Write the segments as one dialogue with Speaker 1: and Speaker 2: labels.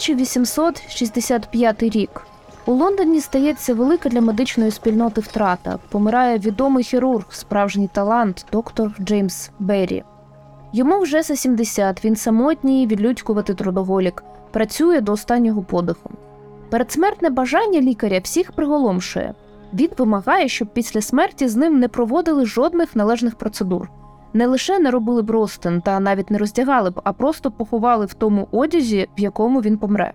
Speaker 1: 1865 рік. У Лондоні стається велика для медичної спільноти втрата. Помирає відомий хірург, справжній талант, доктор Джеймс Беррі. Йому вже за 70, він самотній, відлюдькувати трудоголік, працює до останнього подиху. Передсмертне бажання лікаря всіх приголомшує. Він вимагає, щоб після смерті з ним не проводили жодних належних процедур. Не лише не робили б ростин та навіть не роздягали б, а просто поховали в тому одязі, в якому він помре.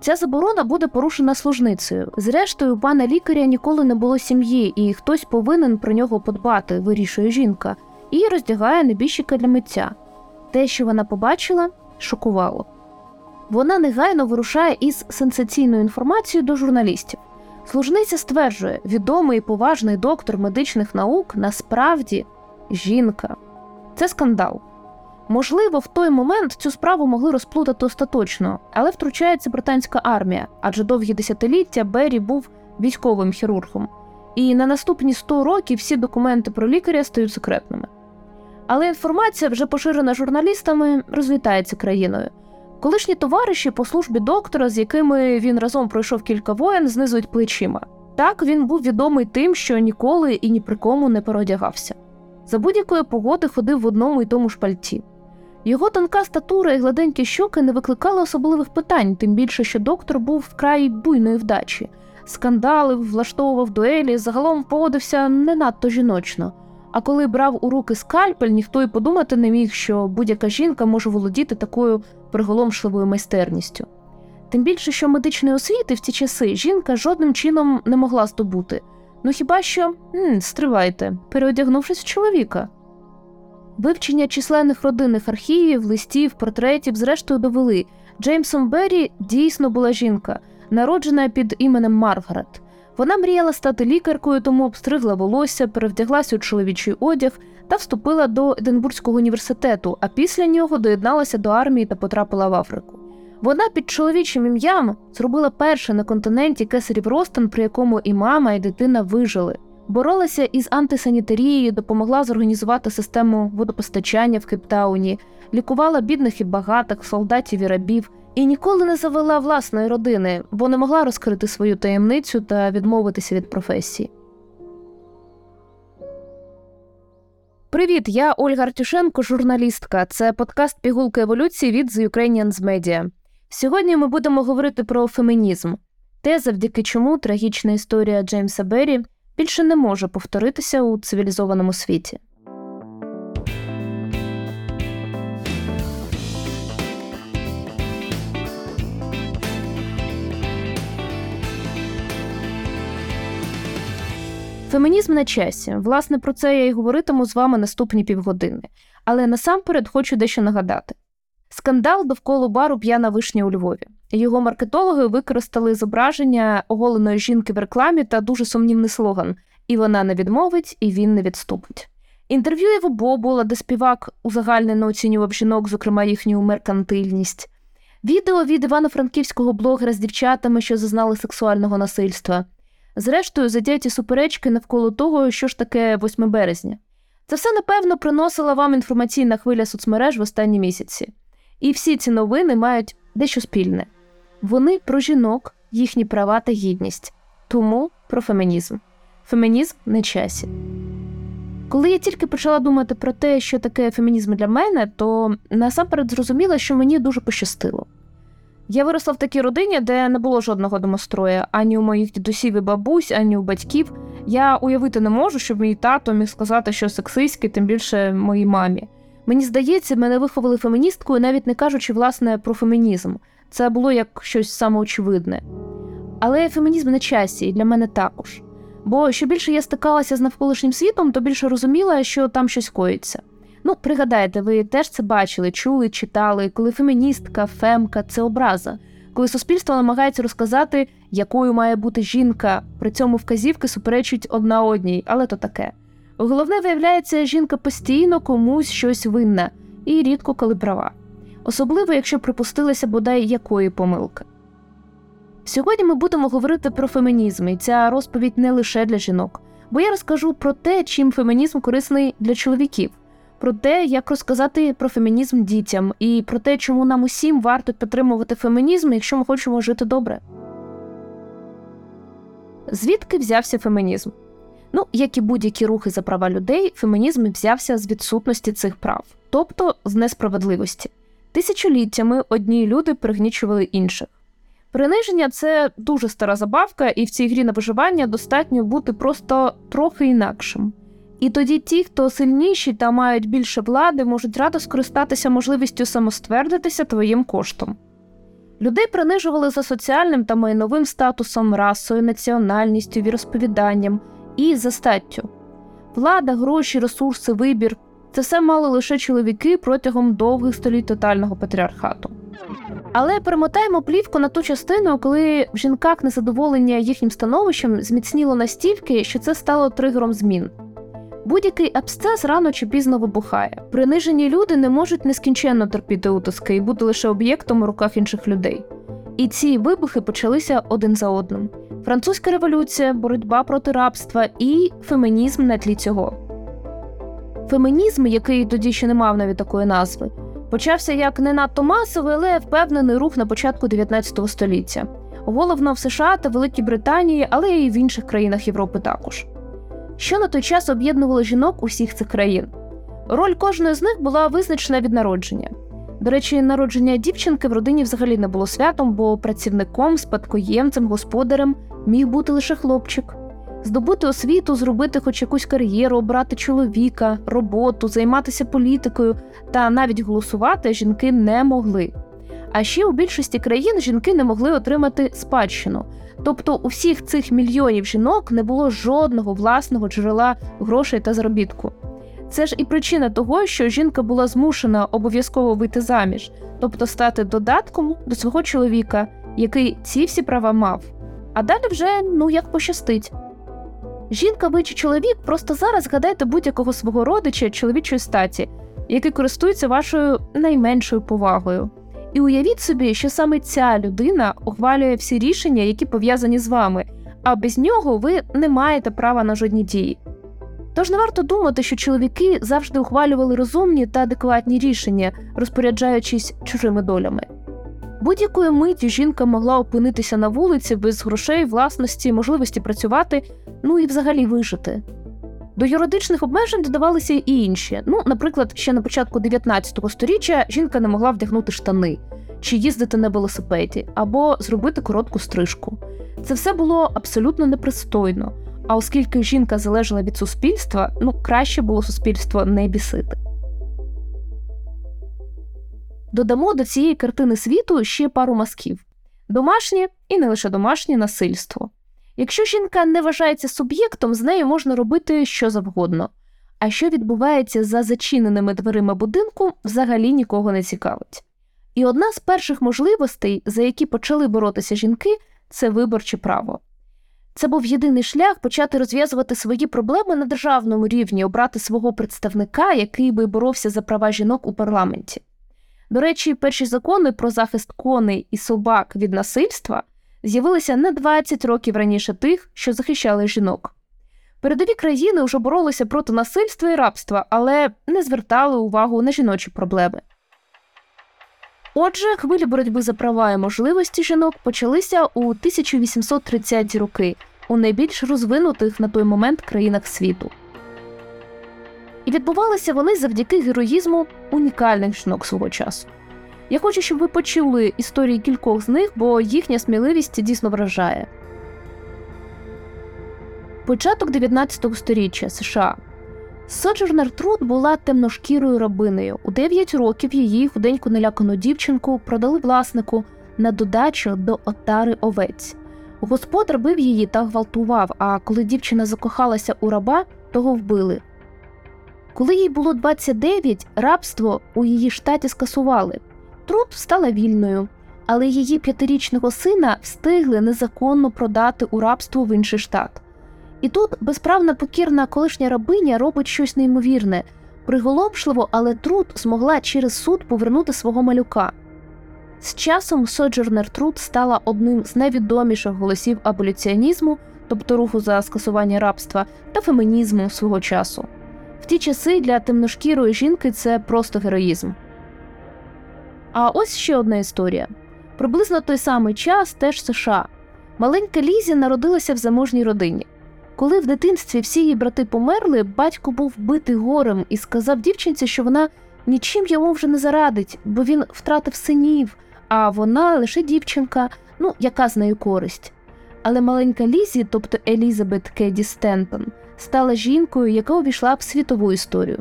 Speaker 1: Ця заборона буде порушена служницею. Зрештою, у пана лікаря ніколи не було сім'ї, і хтось повинен про нього подбати, вирішує жінка, і роздягає небіжчика для миття. Те, що вона побачила, шокувало. Вона негайно вирушає із сенсаційною інформацією до журналістів. Служниця стверджує, відомий і поважний доктор медичних наук насправді жінка. Це скандал. Можливо, в той момент цю справу могли розплутати остаточно, але втручається британська армія, адже довгі десятиліття Беррі був військовим хірургом. І на наступні 100 років всі документи про лікаря стають секретними. Але інформація, вже поширена журналістами, розлітається країною. Колишні товариші по службі доктора, з якими він разом пройшов кілька воєн, знизують плечима. Так він був відомий тим, що ніколи і ні при кому не переодягався. За будь-якої погоди ходив в одному й тому ж пальті. Його тонка статура і гладенькі щоки не викликали особливих питань, тим більше, що доктор був вкрай буйної вдачі, скандалив, влаштовував дуелі, загалом поводився не надто жіночно. А коли брав у руки скальпель, ніхто й подумати не міг, що будь-яка жінка може володіти такою приголомшливою майстерністю. Тим більше, що медичної освіти в ці часи жінка жодним чином не могла здобути. Ну хіба що М, стривайте, переодягнувшись в чоловіка. Вивчення численних родинних архівів, листів, портретів, зрештою довели, Джеймсом Беррі дійсно була жінка, народжена під іменем Маргарет. Вона мріяла стати лікаркою, тому обстригла волосся, перевдяглася у чоловічий одяг та вступила до Единбурзького університету, а після нього доєдналася до армії та потрапила в Африку. Вона під чоловічим ім'ям зробила перше на континенті кесарів Ростон, при якому і мама, і дитина вижили. Боролася із антисанітарією, допомогла зорганізувати систему водопостачання в Кейптауні, лікувала бідних і багатих, солдатів і рабів, і ніколи не завела власної родини, бо не могла розкрити свою таємницю та відмовитися від професії. Привіт, я Ольга Артюшенко, журналістка. Це подкаст Пігулка еволюції від The Ukrainians Media. Сьогодні ми будемо говорити про фемінізм, те, завдяки чому трагічна історія Джеймса Беррі більше не може повторитися у цивілізованому світі. Фемінізм на часі. Власне, про це я й говоритиму з вами наступні півгодини. Але насамперед хочу дещо нагадати: скандал довкола бару п'яна вишня у Львові. Його маркетологи використали зображення оголеної жінки в рекламі та дуже сумнівний слоган: і вона не відмовить, і він не відступить. Інтерв'ю Єво Бобула, де співак узагальнено оцінював жінок, зокрема їхню меркантильність. Відео від івано-франківського блогера з дівчатами, що зазнали сексуального насильства. Зрештою, задяті суперечки навколо того, що ж таке 8 березня. Це все, напевно, приносила вам інформаційна хвиля соцмереж в останні місяці. І всі ці новини мають дещо спільне. Вони про жінок, їхні права та гідність, тому про фемінізм. Фемінізм на часі. Коли я тільки почала думати про те, що таке фемінізм для мене, то насамперед зрозуміла, що мені дуже пощастило. Я виросла в такій родині, де не було жодного домострою ані у моїх дідусів і бабусь, ані у батьків. Я уявити не можу, щоб мій тато міг сказати, що сексистське, тим більше моїй мамі. Мені здається, мене виховали феміністкою, навіть не кажучи власне про фемінізм. Це було як щось самоочевидне. Але фемінізм на часі, і для мене також. Бо що більше я стикалася з навколишнім світом, то більше розуміла, що там щось коїться. Ну, пригадайте, ви теж це бачили, чули, читали, коли феміністка, фемка це образа, коли суспільство намагається розказати, якою має бути жінка, при цьому вказівки суперечують одна одній, але то таке. Головне, виявляється, жінка постійно комусь щось винна і рідко коли права, особливо якщо припустилася бодай якої помилки. Сьогодні ми будемо говорити про фемінізм, і ця розповідь не лише для жінок, бо я розкажу про те, чим фемінізм корисний для чоловіків, про те, як розказати про фемінізм дітям, і про те, чому нам усім варто підтримувати фемінізм, якщо ми хочемо жити добре. Звідки взявся фемінізм? Ну, як і будь-які рухи за права людей, фемінізм взявся з відсутності цих прав, тобто з несправедливості. Тисячоліттями одні люди пригнічували інших. Приниження це дуже стара забавка, і в цій грі на виживання достатньо бути просто трохи інакшим. І тоді ті, хто сильніші та мають більше влади, можуть радо скористатися можливістю самоствердитися твоїм коштом. Людей принижували за соціальним та майновим статусом, расою, національністю, віросповіданням і за статтю. Влада, гроші, ресурси, вибір це все мали лише чоловіки протягом довгих століть тотального патріархату. Але перемотаємо плівку на ту частину, коли в жінках незадоволення їхнім становищем зміцніло настільки, що це стало тригером змін. Будь-який абсцес рано чи пізно вибухає. Принижені люди не можуть нескінченно терпіти утиски і бути лише об'єктом у руках інших людей. І ці вибухи почалися один за одним: французька революція, боротьба проти рабства і фемінізм на тлі цього. Фемінізм, який тоді ще не мав навіть такої назви, почався як не надто масовий, але впевнений рух на початку 19 століття. Головно в США та Великій Британії, але і в інших країнах Європи також що на той час об'єднувало жінок усіх цих країн. Роль кожної з них була визначена від народження. До речі, народження дівчинки в родині взагалі не було святом, бо працівником, спадкоємцем, господарем міг бути лише хлопчик. Здобути освіту, зробити хоч якусь кар'єру, обрати чоловіка, роботу, займатися політикою та навіть голосувати жінки не могли. А ще у більшості країн жінки не могли отримати спадщину, Тобто у всіх цих мільйонів жінок не було жодного власного джерела грошей та заробітку. Це ж і причина того, що жінка була змушена обов'язково вийти заміж, тобто стати додатком до свого чоловіка, який ці всі права мав. А далі вже ну як пощастить. Жінка ви чи чоловік, просто зараз згадайте будь-якого свого родича чоловічої статі, який користується вашою найменшою повагою. І уявіть собі, що саме ця людина ухвалює всі рішення, які пов'язані з вами, а без нього ви не маєте права на жодні дії. Тож не варто думати, що чоловіки завжди ухвалювали розумні та адекватні рішення, розпоряджаючись чужими долями. Будь-якої миті жінка могла опинитися на вулиці без грошей, власності, можливості працювати, ну і взагалі вижити. До юридичних обмежень додавалися і інші. Ну, наприклад, ще на початку 19 століття жінка не могла вдягнути штани, чи їздити на велосипеді, або зробити коротку стрижку. Це все було абсолютно непристойно. А оскільки жінка залежала від суспільства, ну краще було суспільство не бісити. Додамо до цієї картини світу ще пару мазків: домашнє і не лише домашнє насильство. Якщо жінка не вважається суб'єктом, з нею можна робити що завгодно. А що відбувається за зачиненими дверима будинку, взагалі нікого не цікавить. І одна з перших можливостей, за які почали боротися жінки, це виборче право. Це був єдиний шлях почати розв'язувати свої проблеми на державному рівні, обрати свого представника, який би боровся за права жінок у парламенті. До речі, перші закони про захист коней і собак від насильства з'явилися не 20 років раніше тих, що захищали жінок. Передові країни вже боролися проти насильства і рабства, але не звертали увагу на жіночі проблеми. Отже, хвилі боротьби за права і можливості жінок почалися у 1830-ті роки у найбільш розвинутих на той момент країнах світу. І відбувалися вони завдяки героїзму унікальних жінок свого часу. Я хочу, щоб ви почули історії кількох з них, бо їхня сміливість дійсно вражає. Початок 19 століття США. Соджернер Труд була темношкірою рабинею. У 9 років її худеньку налякану дівчинку продали власнику на додачу до отари овець. Господар бив її та гвалтував, а коли дівчина закохалася у раба, того вбили. Коли їй було 29, рабство у її штаті скасували. Труд стала вільною, але її п'ятирічного сина встигли незаконно продати у рабство в інший штат. І тут безправна покірна колишня рабиня робить щось неймовірне, приголомшливо, але труд змогла через суд повернути свого малюка. З часом Соджернер Труд стала одним з найвідоміших голосів аболюціонізму, тобто руху за скасування рабства та фемінізму свого часу. В ті часи для темношкірої жінки це просто героїзм. А ось ще одна історія. Приблизно той самий час теж США. Маленька Лізі народилася в заможній родині. Коли в дитинстві всі її брати померли, батько був битий горем і сказав дівчинці, що вона нічим йому вже не зарадить, бо він втратив синів, а вона лише дівчинка, ну яка з нею користь. Але маленька Лізі, тобто Елізабет Кеді Стентон, стала жінкою, яка увійшла в світову історію.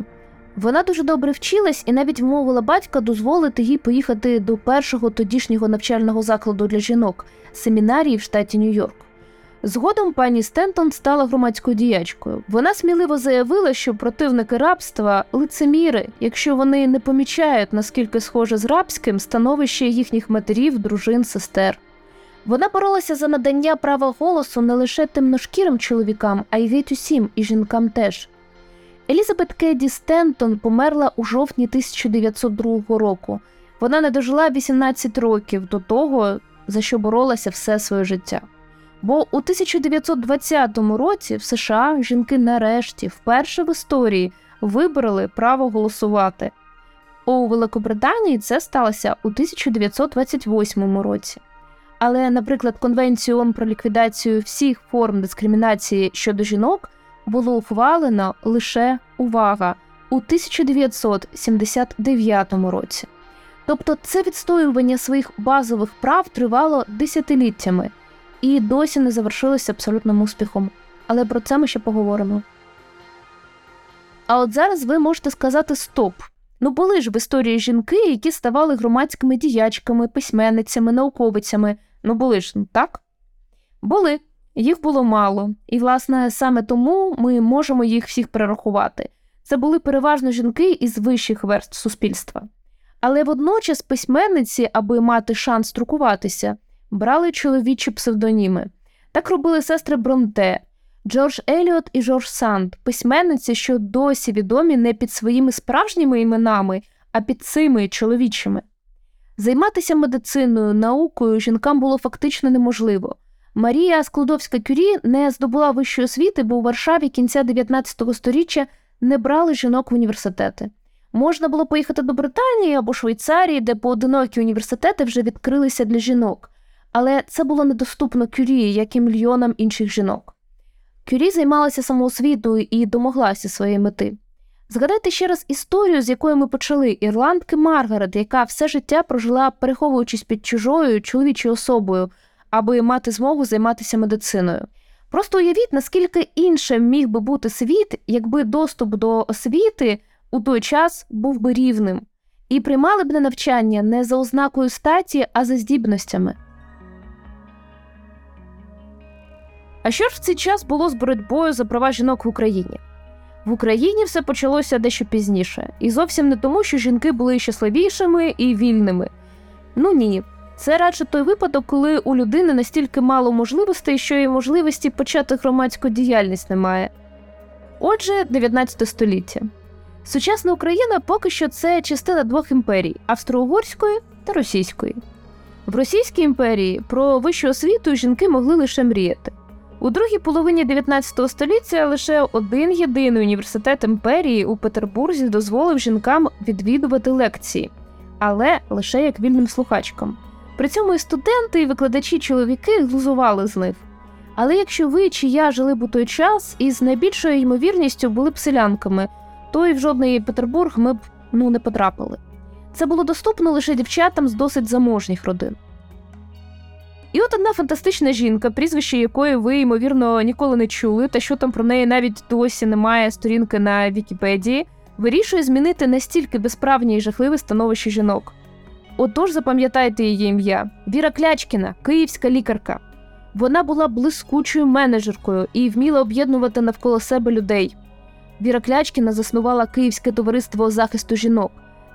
Speaker 1: Вона дуже добре вчилась і навіть вмовила батька дозволити їй поїхати до першого тодішнього навчального закладу для жінок семінарії в штаті Нью-Йорк. Згодом пані Стентон стала громадською діячкою. Вона сміливо заявила, що противники рабства лицеміри, якщо вони не помічають, наскільки схоже з рабським становище їхніх матерів, дружин, сестер. Вона боролася за надання права голосу не лише темношкірим чоловікам, а й геть усім, і жінкам теж. Елізабет Кеді Стентон померла у жовтні 1902 року. Вона не дожила 18 років до того, за що боролася все своє життя. Бо у 1920 році в США жінки нарешті, вперше в історії, вибрали право голосувати. У Великобританії це сталося у 1928 році. Але, наприклад, Конвенцію ООН про ліквідацію всіх форм дискримінації щодо жінок було ухвалено лише увага у 1979 році. Тобто це відстоювання своїх базових прав тривало десятиліттями і досі не завершилося абсолютним успіхом. Але про це ми ще поговоримо. А от зараз ви можете сказати стоп. Ну, були ж в історії жінки, які ставали громадськими діячками, письменницями, науковицями. Ну, були ж, ну так? Були. Їх було мало, і, власне, саме тому ми можемо їх всіх перерахувати. Це були переважно жінки із вищих верств суспільства. Але водночас письменниці, аби мати шанс друкуватися, брали чоловічі псевдоніми. Так робили сестри Бронте, Джордж Еліот і Джордж Санд, письменниці, що досі відомі не під своїми справжніми іменами, а під цими чоловічими. Займатися медициною, наукою жінкам було фактично неможливо. Марія Складовська Кюрі не здобула вищої освіти, бо у Варшаві кінця 19 століття не брали жінок в університети. Можна було поїхати до Британії або Швейцарії, де поодинокі університети вже відкрилися для жінок, але це було недоступно Кюрі, як і мільйонам інших жінок. Кюрі займалася самоосвітою і домоглася своєї мети. Згадайте ще раз історію, з якої ми почали ірландки Маргарет, яка все життя прожила, переховуючись під чужою чоловічою особою, аби мати змогу займатися медициною. Просто уявіть, наскільки іншим міг би бути світ, якби доступ до освіти у той час був би рівним, і приймали б на навчання не за ознакою статі, а за здібностями. А що ж в цей час було з боротьбою за права жінок в Україні? В Україні все почалося дещо пізніше, і зовсім не тому, що жінки були щасливішими і вільними. Ну ні, це радше той випадок, коли у людини настільки мало можливостей, що і можливості почати громадську діяльність немає. Отже, 19 століття. Сучасна Україна поки що це частина двох імперій австро-угорської та російської. В Російській імперії про вищу освіту жінки могли лише мріяти. У другій половині 19 століття лише один єдиний університет імперії у Петербурзі дозволив жінкам відвідувати лекції, але лише як вільним слухачкам. При цьому і студенти, і викладачі чоловіки глузували з них. Але якщо ви чи я жили б у той час і з найбільшою ймовірністю були б селянками, то і в жодний Петербург ми б ну не потрапили. Це було доступно лише дівчатам з досить заможніх родин. І от одна фантастична жінка, прізвище якої ви, ймовірно, ніколи не чули, та що там про неї навіть досі немає сторінки на Вікіпедії, вирішує змінити настільки безправні і жахливе становище жінок. Отож, запам'ятайте її ім'я Віра Клячкіна, київська лікарка. Вона була блискучою менеджеркою і вміла об'єднувати навколо себе людей. Віра Клячкіна заснувала Київське товариство захисту жінок.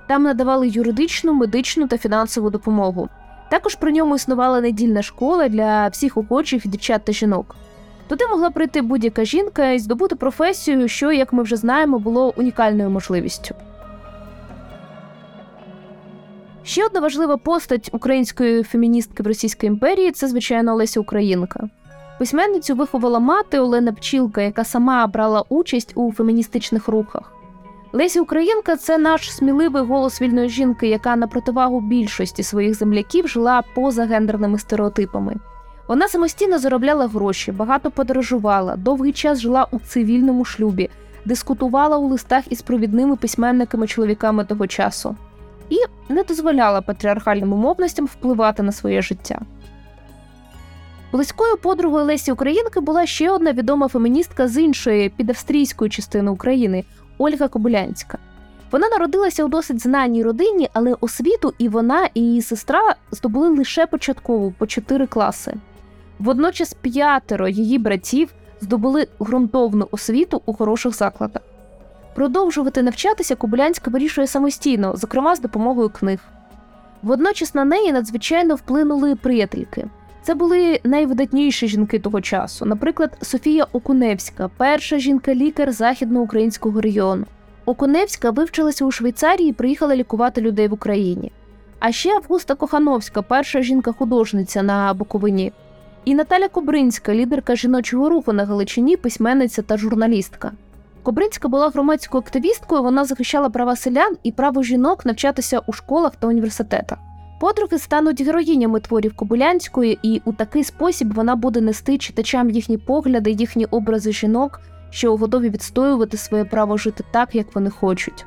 Speaker 1: Там надавали юридичну, медичну та фінансову допомогу. Також при ньому існувала недільна школа для всіх охочих дівчат та жінок. Туди могла прийти будь-яка жінка і здобути професію, що, як ми вже знаємо, було унікальною можливістю. Ще одна важлива постать української феміністки в Російській імперії це, звичайно, Леся Українка. Письменницю виховала мати Олена Пчілка, яка сама брала участь у феміністичних рухах. Леся Українка це наш сміливий голос вільної жінки, яка на противагу більшості своїх земляків жила поза гендерними стереотипами. Вона самостійно заробляла гроші, багато подорожувала, довгий час жила у цивільному шлюбі, дискутувала у листах із провідними письменниками-чоловіками того часу і не дозволяла патріархальним умовностям впливати на своє життя. Близькою подругою Лесі Українки була ще одна відома феміністка з іншої підавстрійської частини України Ольга Кобилянська. Вона народилася у досить знаній родині, але освіту і вона, і її сестра здобули лише початкову по чотири класи. Водночас п'ятеро її братів здобули ґрунтовну освіту у хороших закладах. Продовжувати навчатися Кобилянська вирішує самостійно, зокрема з допомогою книг. Водночас на неї надзвичайно вплинули приятельки. Це були найвидатніші жінки того часу, наприклад, Софія Окуневська, перша жінка-лікар західноукраїнського регіону. Окуневська вивчилася у Швейцарії і приїхала лікувати людей в Україні. А ще Августа Кохановська, перша жінка-художниця на Буковині. І Наталя Кобринська, лідерка жіночого руху на Галичині, письменниця та журналістка. Кобринська була громадською активісткою, вона захищала права селян і право жінок навчатися у школах та університетах. Подруги стануть героїнями творів Кобилянської, і у такий спосіб вона буде нести читачам їхні погляди, їхні образи жінок, що готові відстоювати своє право жити так, як вони хочуть.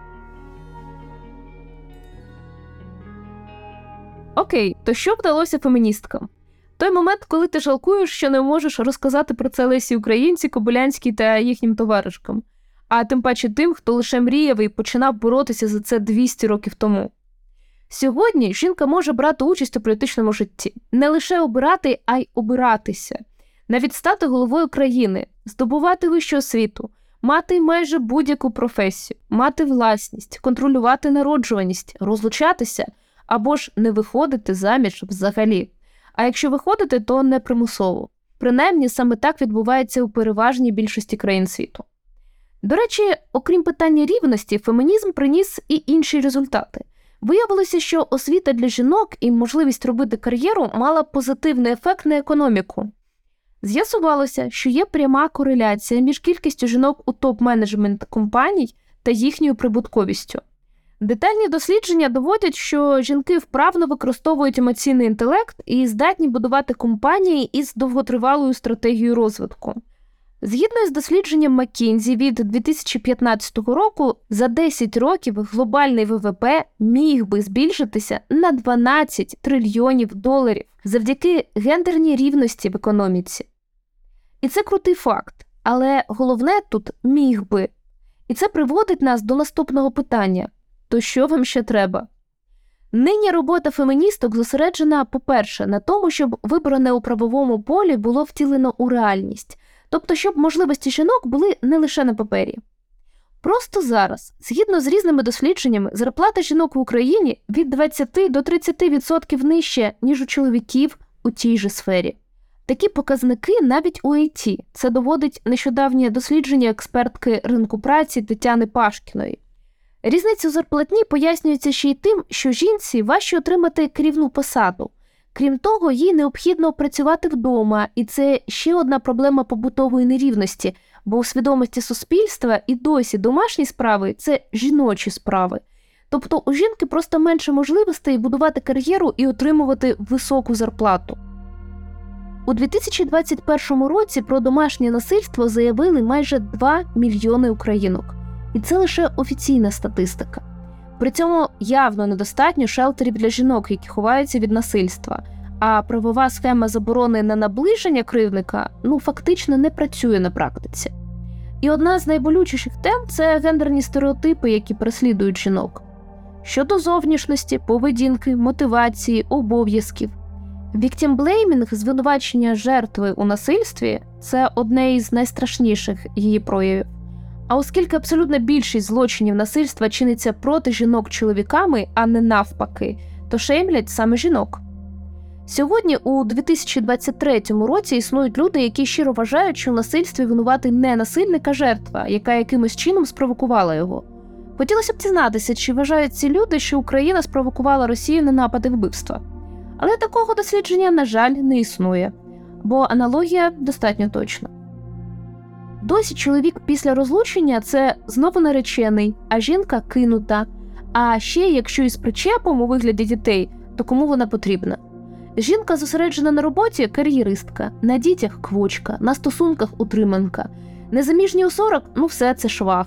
Speaker 1: Окей, то що вдалося феміністкам? Той момент, коли ти жалкуєш, що не можеш розказати про це Лесі Українці, Кобилянській та їхнім товаришкам, а тим паче тим, хто лише мріяв і починав боротися за це 200 років тому. Сьогодні жінка може брати участь у політичному житті, не лише обирати, а й обиратися, навіть стати головою країни, здобувати вищу освіту, мати майже будь-яку професію, мати власність, контролювати народжуваність, розлучатися або ж не виходити заміж взагалі. А якщо виходити, то не примусово. Принаймні саме так відбувається у переважній більшості країн світу. До речі, окрім питання рівності, фемінізм приніс і інші результати. Виявилося, що освіта для жінок і можливість робити кар'єру мала позитивний ефект на економіку. З'ясувалося, що є пряма кореляція між кількістю жінок у топ-менеджмент компаній та їхньою прибутковістю. Детальні дослідження доводять, що жінки вправно використовують емоційний інтелект і здатні будувати компанії із довготривалою стратегією розвитку. Згідно з дослідженням Маккінзі від 2015 року, за 10 років глобальний ВВП міг би збільшитися на 12 трильйонів доларів завдяки гендерній рівності в економіці. І це крутий факт. Але головне тут міг би. І це приводить нас до наступного питання: то що вам ще треба? Нині робота феміністок зосереджена, по-перше, на тому, щоб вибране у правовому полі було втілено у реальність тобто, щоб можливості жінок були не лише на папері. Просто зараз, згідно з різними дослідженнями, зарплата жінок в Україні від 20 до 30% нижче, ніж у чоловіків у тій же сфері. Такі показники навіть у ІТ. Це доводить нещодавнє дослідження експертки ринку праці Тетяни Пашкіної. Різниця у зарплатні пояснюється ще й тим, що жінці важче отримати керівну посаду, Крім того, їй необхідно працювати вдома, і це ще одна проблема побутової нерівності, бо у свідомості суспільства і досі домашні справи це жіночі справи. Тобто у жінки просто менше можливостей будувати кар'єру і отримувати високу зарплату. У 2021 році про домашнє насильство заявили майже 2 мільйони українок, і це лише офіційна статистика. При цьому явно недостатньо шелтерів для жінок, які ховаються від насильства. А правова схема заборони на наближення кривдника ну фактично не працює на практиці. І одна з найболючіших тем це гендерні стереотипи, які переслідують жінок. Щодо зовнішності, поведінки, мотивації, обов'язків. Віктімблеймінг, звинувачення жертви у насильстві це одне із найстрашніших її проявів. А оскільки абсолютна більшість злочинів насильства чиниться проти жінок чоловіками, а не навпаки, то шеймлять саме жінок. Сьогодні, у 2023 році, існують люди, які щиро вважають, що в насильстві винуватий не насильник, а жертва, яка якимось чином спровокувала його. Хотілося б дізнатися, чи вважають ці люди, що Україна спровокувала Росію на напади вбивства. Але такого дослідження, на жаль, не існує, бо аналогія достатньо точна. Досі чоловік після розлучення це знову наречений, а жінка кинута. А ще, якщо із причепом у вигляді дітей, то кому вона потрібна? Жінка зосереджена на роботі кар'єристка, на дітях квочка, на стосунках утриманка. Незаміжні у 40 ну все це швах.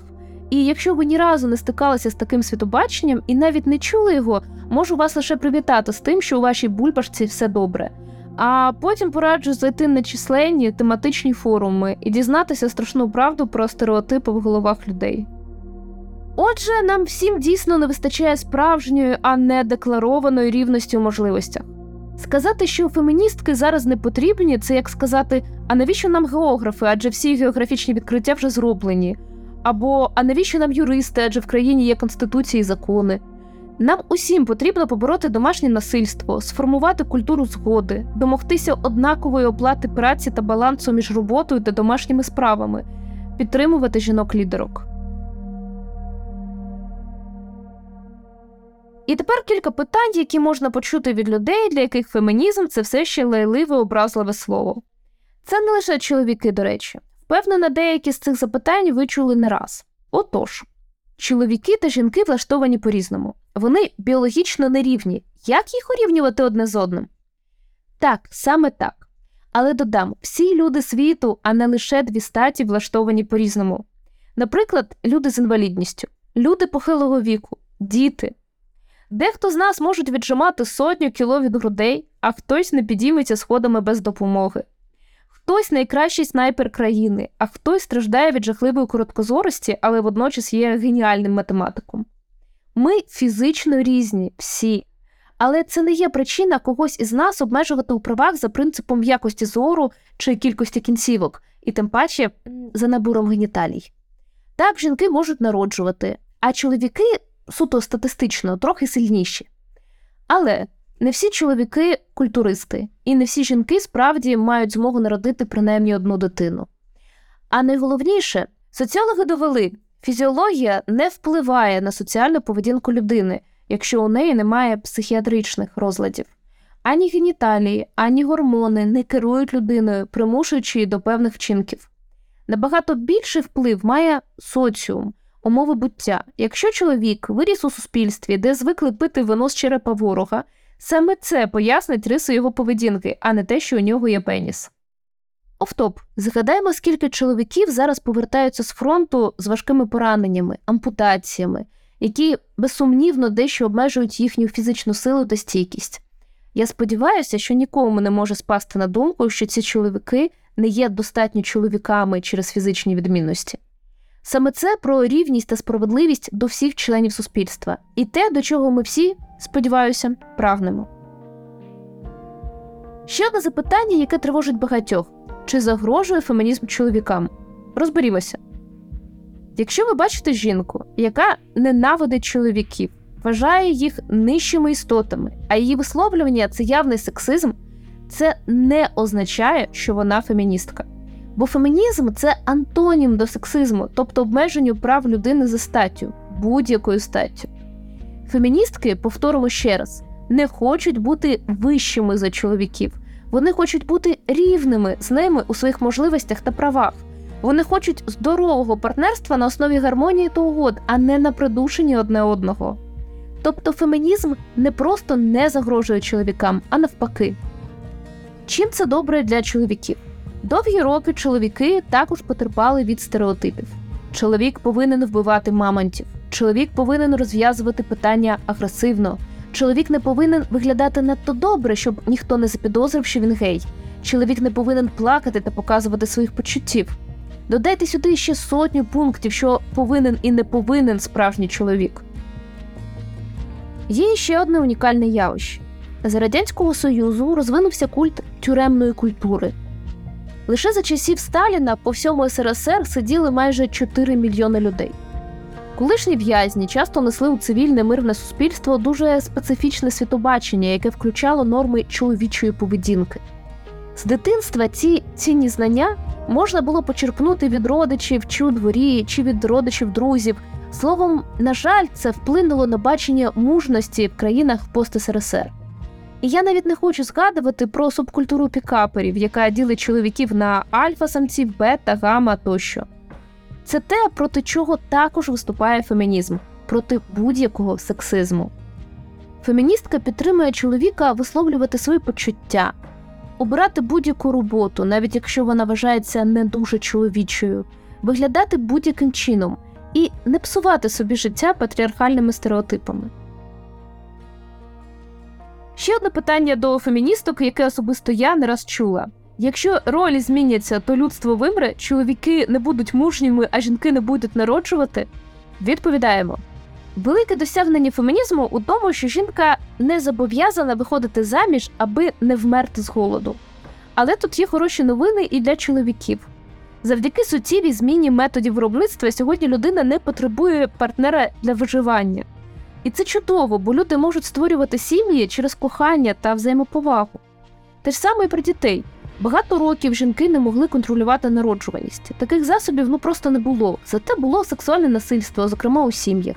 Speaker 1: І якщо ви ні разу не стикалися з таким світобаченням і навіть не чули його, можу вас лише привітати з тим, що у вашій бульбашці все добре. А потім пораджу зайти на численні тематичні форуми і дізнатися страшну правду про стереотипи в головах людей. Отже, нам всім дійсно не вистачає справжньої, а не декларованої рівності у можливостях. Сказати, що феміністки зараз не потрібні, це як сказати, а навіщо нам географи, адже всі географічні відкриття вже зроблені, або а навіщо нам юристи, адже в країні є конституції і закони. Нам усім потрібно побороти домашнє насильство, сформувати культуру згоди, домогтися однакової оплати праці та балансу між роботою та домашніми справами, підтримувати жінок-лідерок. І тепер кілька питань, які можна почути від людей, для яких фемінізм це все ще лайливе образливе слово. Це не лише чоловіки, до речі. Впевнена, деякі з цих запитань ви чули не раз. Отож, чоловіки та жінки влаштовані по-різному. Вони біологічно нерівні. Як їх урівнювати одне з одним? Так, саме так. Але додам, всі люди світу, а не лише дві статі, влаштовані по різному. Наприклад, люди з інвалідністю, люди похилого віку, діти. Дехто з нас можуть віджимати сотню кіло від грудей, а хтось не підійметься сходами без допомоги. Хтось найкращий снайпер країни, а хтось страждає від жахливої короткозорості, але водночас є геніальним математиком. Ми фізично різні, всі. Але це не є причина когось із нас обмежувати у правах за принципом якості зору чи кількості кінцівок, і тим паче за набором геніталій. Так, жінки можуть народжувати, а чоловіки суто статистично трохи сильніші. Але не всі чоловіки культуристи, і не всі жінки справді мають змогу народити принаймні одну дитину. А найголовніше, соціологи довели, фізіологія не впливає на соціальну поведінку людини, якщо у неї немає психіатричних розладів. Ані геніталії, ані гормони не керують людиною, примушуючи її до певних вчинків. Набагато більший вплив має соціум, умови буття. Якщо чоловік виріс у суспільстві, де звикли пити вино з черепа ворога, саме це пояснить риси його поведінки, а не те, що у нього є пеніс. Офтоп, згадаємо, скільки чоловіків зараз повертаються з фронту з важкими пораненнями, ампутаціями, які безсумнівно дещо обмежують їхню фізичну силу та стійкість. Я сподіваюся, що нікому не може спасти на думку, що ці чоловіки не є достатньо чоловіками через фізичні відмінності. Саме це про рівність та справедливість до всіх членів суспільства і те, до чого ми всі, сподіваюся, прагнемо. Ще одне запитання, яке тривожить багатьох чи загрожує фемінізм чоловікам? Розберімося. Якщо ви бачите жінку, яка ненавидить чоловіків, вважає їх нижчими істотами, а її висловлювання це явний сексизм, це не означає, що вона феміністка. Бо фемінізм це антонім до сексизму, тобто обмеженню прав людини за статтю, будь-якою статтю. Феміністки, повторимо ще раз, не хочуть бути вищими за чоловіків, вони хочуть бути рівними з ними у своїх можливостях та правах. Вони хочуть здорового партнерства на основі гармонії та угод, а не на придушенні одне одного. Тобто фемінізм не просто не загрожує чоловікам, а навпаки. Чим це добре для чоловіків? Довгі роки чоловіки також потерпали від стереотипів. Чоловік повинен вбивати мамонтів, чоловік повинен розв'язувати питання агресивно, чоловік не повинен виглядати надто добре, щоб ніхто не запідозрив, що він гей. Чоловік не повинен плакати та показувати своїх почуттів. Додайте сюди ще сотню пунктів, що повинен і не повинен справжній чоловік. Є ще одне унікальне явище. За Радянського Союзу розвинувся культ тюремної культури. Лише за часів Сталіна по всьому СРСР сиділи майже 4 мільйони людей. Колишні в'язні часто несли у цивільне мирне суспільство дуже специфічне світобачення, яке включало норми чоловічої поведінки. З дитинства ці цінні знання можна було почерпнути від родичів чи у дворі, чи від родичів друзів. Словом, на жаль, це вплинуло на бачення мужності в країнах пост СРСР. І я навіть не хочу згадувати про субкультуру пікаперів, яка ділить чоловіків на альфа-самців, бета, гама тощо. Це те, проти чого також виступає фемінізм, проти будь-якого сексизму. Феміністка підтримує чоловіка висловлювати свої почуття, обирати будь-яку роботу, навіть якщо вона вважається не дуже чоловічою, виглядати будь-яким чином і не псувати собі життя патріархальними стереотипами. Ще одне питання до феміністок, яке особисто я не раз чула. Якщо ролі зміняться, то людство вимре, чоловіки не будуть мужніми, а жінки не будуть народжувати. Відповідаємо: велике досягнення фемінізму у тому, що жінка не зобов'язана виходити заміж, аби не вмерти з голоду. Але тут є хороші новини і для чоловіків. Завдяки суттєвій зміні методів виробництва сьогодні людина не потребує партнера для виживання. І це чудово, бо люди можуть створювати сім'ї через кохання та взаємоповагу. Те ж саме і про дітей. Багато років жінки не могли контролювати народжуваність. Таких засобів ну просто не було. Зате було сексуальне насильство, зокрема у сім'ях.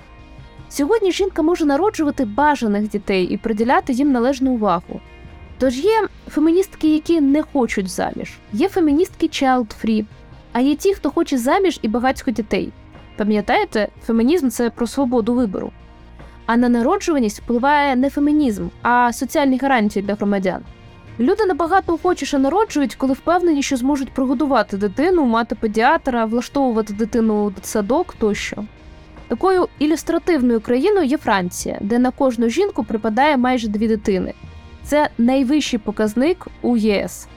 Speaker 1: Сьогодні жінка може народжувати бажаних дітей і приділяти їм належну увагу. Тож є феміністки, які не хочуть заміж, є феміністки child-free, а є ті, хто хоче заміж і багатько дітей. Пам'ятаєте, фемінізм це про свободу вибору. А на народжуваність впливає не фемінізм, а соціальні гарантії для громадян. Люди набагато охочіше народжують, коли впевнені, що зможуть прогодувати дитину, мати педіатра, влаштовувати дитину у садок тощо. Такою ілюстративною країною є Франція, де на кожну жінку припадає майже дві дитини. Це найвищий показник у ЄС.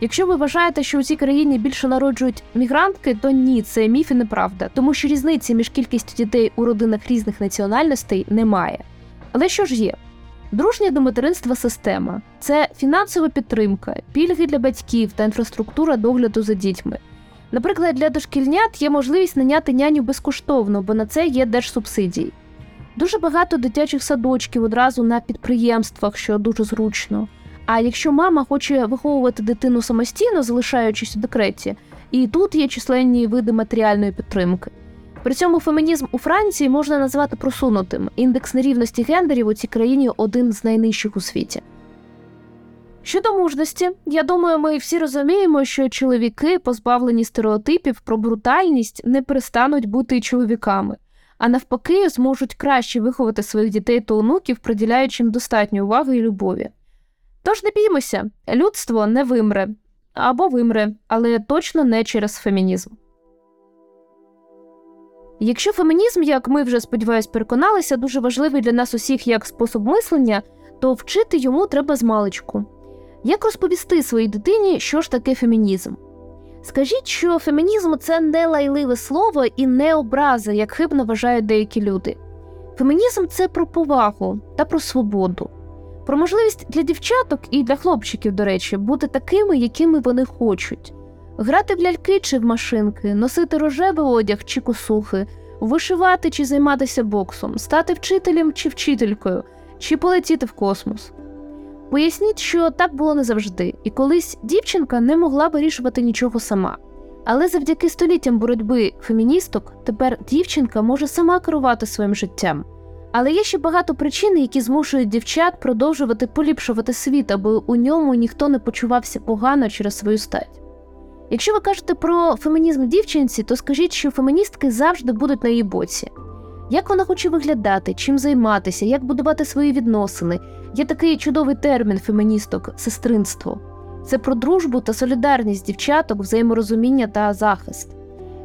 Speaker 1: Якщо ви вважаєте, що у цій країні більше народжують мігрантки, то ні, це міф і неправда, тому що різниці між кількістю дітей у родинах різних національностей немає. Але що ж є? Дружня до материнства система це фінансова підтримка, пільги для батьків та інфраструктура догляду за дітьми. Наприклад, для дошкільнят є можливість наняти няню безкоштовно, бо на це є держсубсидії. Дуже багато дитячих садочків одразу на підприємствах, що дуже зручно. А якщо мама хоче виховувати дитину самостійно, залишаючись у декреті, і тут є численні види матеріальної підтримки. При цьому фемінізм у Франції можна назвати просунутим. Індекс нерівності гендерів у цій країні один з найнижчих у світі. Щодо мужності, я думаю, ми всі розуміємо, що чоловіки, позбавлені стереотипів про брутальність, не перестануть бути чоловіками, а навпаки, зможуть краще виховати своїх дітей та онуків, приділяючи їм достатньо уваги і любові. Тож не біймося, людство не вимре або вимре, але точно не через фемінізм. Якщо фемінізм, як ми вже сподіваюсь, переконалися, дуже важливий для нас усіх як спосіб мислення, то вчити йому треба з маличку. Як розповісти своїй дитині, що ж таке фемінізм? Скажіть, що фемінізм це не лайливе слово і не образа, як хибно вважають деякі люди. Фемінізм це про повагу та про свободу, про можливість для дівчаток і для хлопчиків, до речі, бути такими, якими вони хочуть, грати в ляльки чи в машинки, носити рожевий одяг чи косухи, вишивати чи займатися боксом, стати вчителем чи вчителькою, чи полетіти в космос. Поясніть, що так було не завжди, і колись дівчинка не могла вирішувати нічого сама. Але завдяки століттям боротьби феміністок тепер дівчинка може сама керувати своїм життям. Але є ще багато причин, які змушують дівчат продовжувати поліпшувати світ, аби у ньому ніхто не почувався погано через свою стать. Якщо ви кажете про фемінізм дівчинці, то скажіть, що феміністки завжди будуть на її боці. Як вона хоче виглядати, чим займатися, як будувати свої відносини. Є такий чудовий термін феміністок сестринство. Це про дружбу та солідарність дівчаток, взаєморозуміння та захист.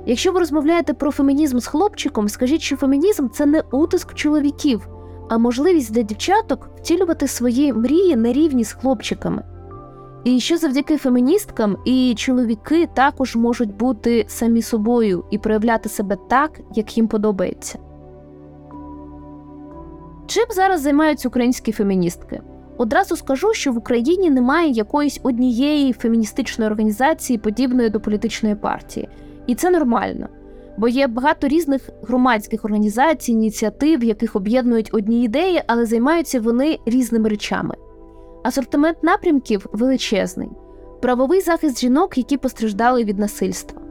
Speaker 1: Якщо ви розмовляєте про фемінізм з хлопчиком, скажіть, що фемінізм це не утиск чоловіків, а можливість для дівчаток втілювати свої мрії на рівні з хлопчиками. І що завдяки феміністкам і чоловіки також можуть бути самі собою і проявляти себе так, як їм подобається. Чим зараз займаються українські феміністки? Одразу скажу, що в Україні немає якоїсь однієї феміністичної організації, подібної до політичної партії, і це нормально, бо є багато різних громадських організацій, ініціатив, яких об'єднують одні ідеї, але займаються вони різними речами. Асортимент напрямків величезний, правовий захист жінок, які постраждали від насильства,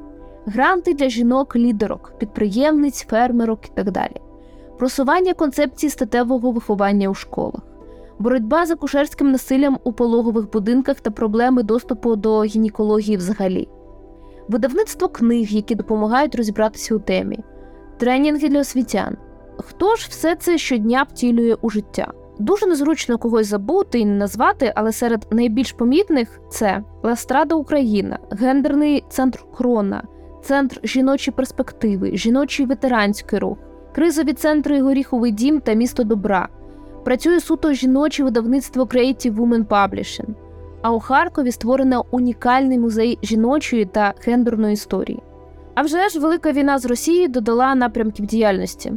Speaker 1: гранти для жінок-лідерок, підприємниць, фермерок і так далі. Просування концепції статевого виховання у школах, боротьба з акушерським насиллям у пологових будинках та проблеми доступу до гінекології взагалі, видавництво книг, які допомагають розібратися у темі, тренінги для освітян. Хто ж все це щодня втілює у життя? Дуже незручно когось забути і не назвати, але серед найбільш помітних це Ластрада Україна, гендерний центр Крона, центр жіночої перспективи, жіночий ветеранський рух, кризові центри Горіховий дім та місто добра. Працює суто жіноче видавництво Creative Women Publishing. А у Харкові створено унікальний музей жіночої та гендерної історії. А вже ж велика війна з Росією додала напрямків діяльності.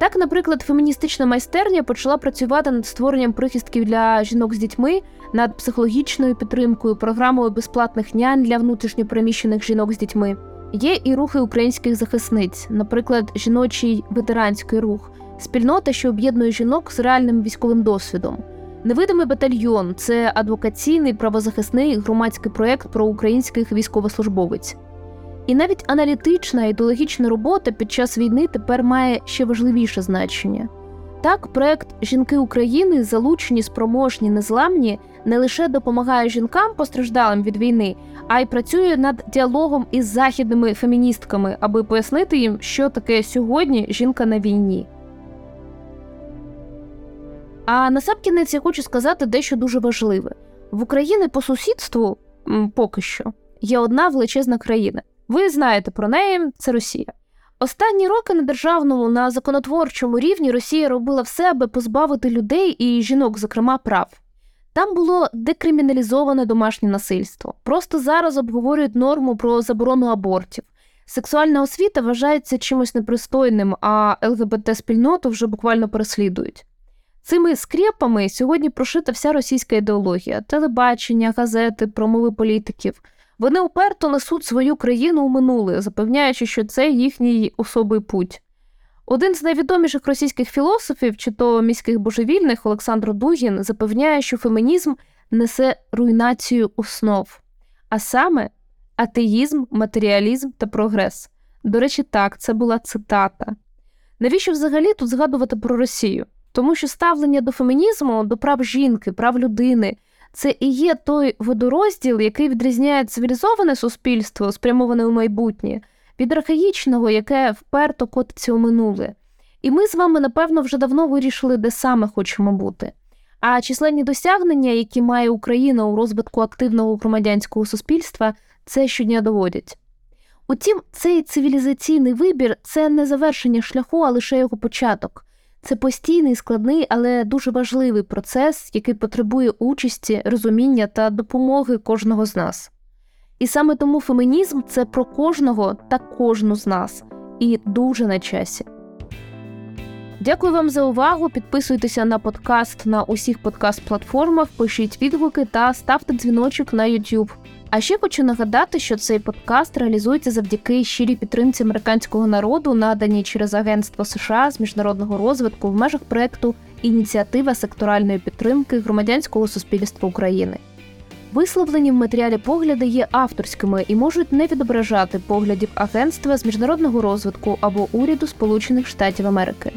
Speaker 1: Так, наприклад, феміністична майстерня почала працювати над створенням прихистків для жінок з дітьми, над психологічною підтримкою, програмою безплатних нянь для внутрішньопереміщених жінок з дітьми. Є і рухи українських захисниць, наприклад, жіночий ветеранський рух, спільнота, що об'єднує жінок з реальним військовим досвідом. Невидимий батальйон це адвокаційний правозахисний громадський проєкт про українських військовослужбовиць. І навіть аналітична ідеологічна робота під час війни тепер має ще важливіше значення. Так, проект Жінки України залучені, спроможні, незламні не лише допомагає жінкам постраждалим від війни, а й працює над діалогом із західними феміністками, аби пояснити їм, що таке сьогодні жінка на війні. А насамкінець я хочу сказати дещо дуже важливе: в Україні по сусідству поки що є одна величезна країна. Ви знаєте про неї, це Росія. Останні роки на державному, на законотворчому рівні Росія робила все, аби позбавити людей і жінок, зокрема, прав. Там було декриміналізоване домашнє насильство. Просто зараз обговорюють норму про заборону абортів. Сексуальна освіта вважається чимось непристойним, а ЛГБТ-спільноту вже буквально переслідують. Цими скрепами сьогодні прошита вся російська ідеологія, телебачення, газети, промови політиків. Вони уперто несуть свою країну у минуле, запевняючи, що це їхній особий путь. Один з найвідоміших російських філософів, чи то міських божевільних Олександр Дугін, запевняє, що фемінізм несе руйнацію основ, а саме атеїзм, матеріалізм та прогрес. До речі, так, це була цитата. Навіщо взагалі тут згадувати про Росію? Тому що ставлення до фемінізму, до прав жінки, прав людини це і є той водорозділ, який відрізняє цивілізоване суспільство, спрямоване у майбутнє, від архаїчного, яке вперто котиться у минуле. І ми з вами, напевно, вже давно вирішили, де саме хочемо бути. А численні досягнення, які має Україна у розвитку активного громадянського суспільства, це щодня доводять. Утім, цей цивілізаційний вибір це не завершення шляху, а лише його початок. Це постійний, складний, але дуже важливий процес, який потребує участі, розуміння та допомоги кожного з нас. І саме тому фемінізм це про кожного та кожну з нас, і дуже на часі. Дякую вам за увагу. Підписуйтеся на подкаст на усіх подкаст-платформах, пишіть відгуки та ставте дзвіночок на YouTube. А ще хочу нагадати, що цей подкаст реалізується завдяки щирій підтримці американського народу, наданій через Агентство США з міжнародного розвитку в межах проекту Ініціатива секторальної підтримки громадянського суспільства України. Висловлені в матеріалі погляди є авторськими і можуть не відображати поглядів агентства з міжнародного розвитку або уряду Сполучених Штатів Америки.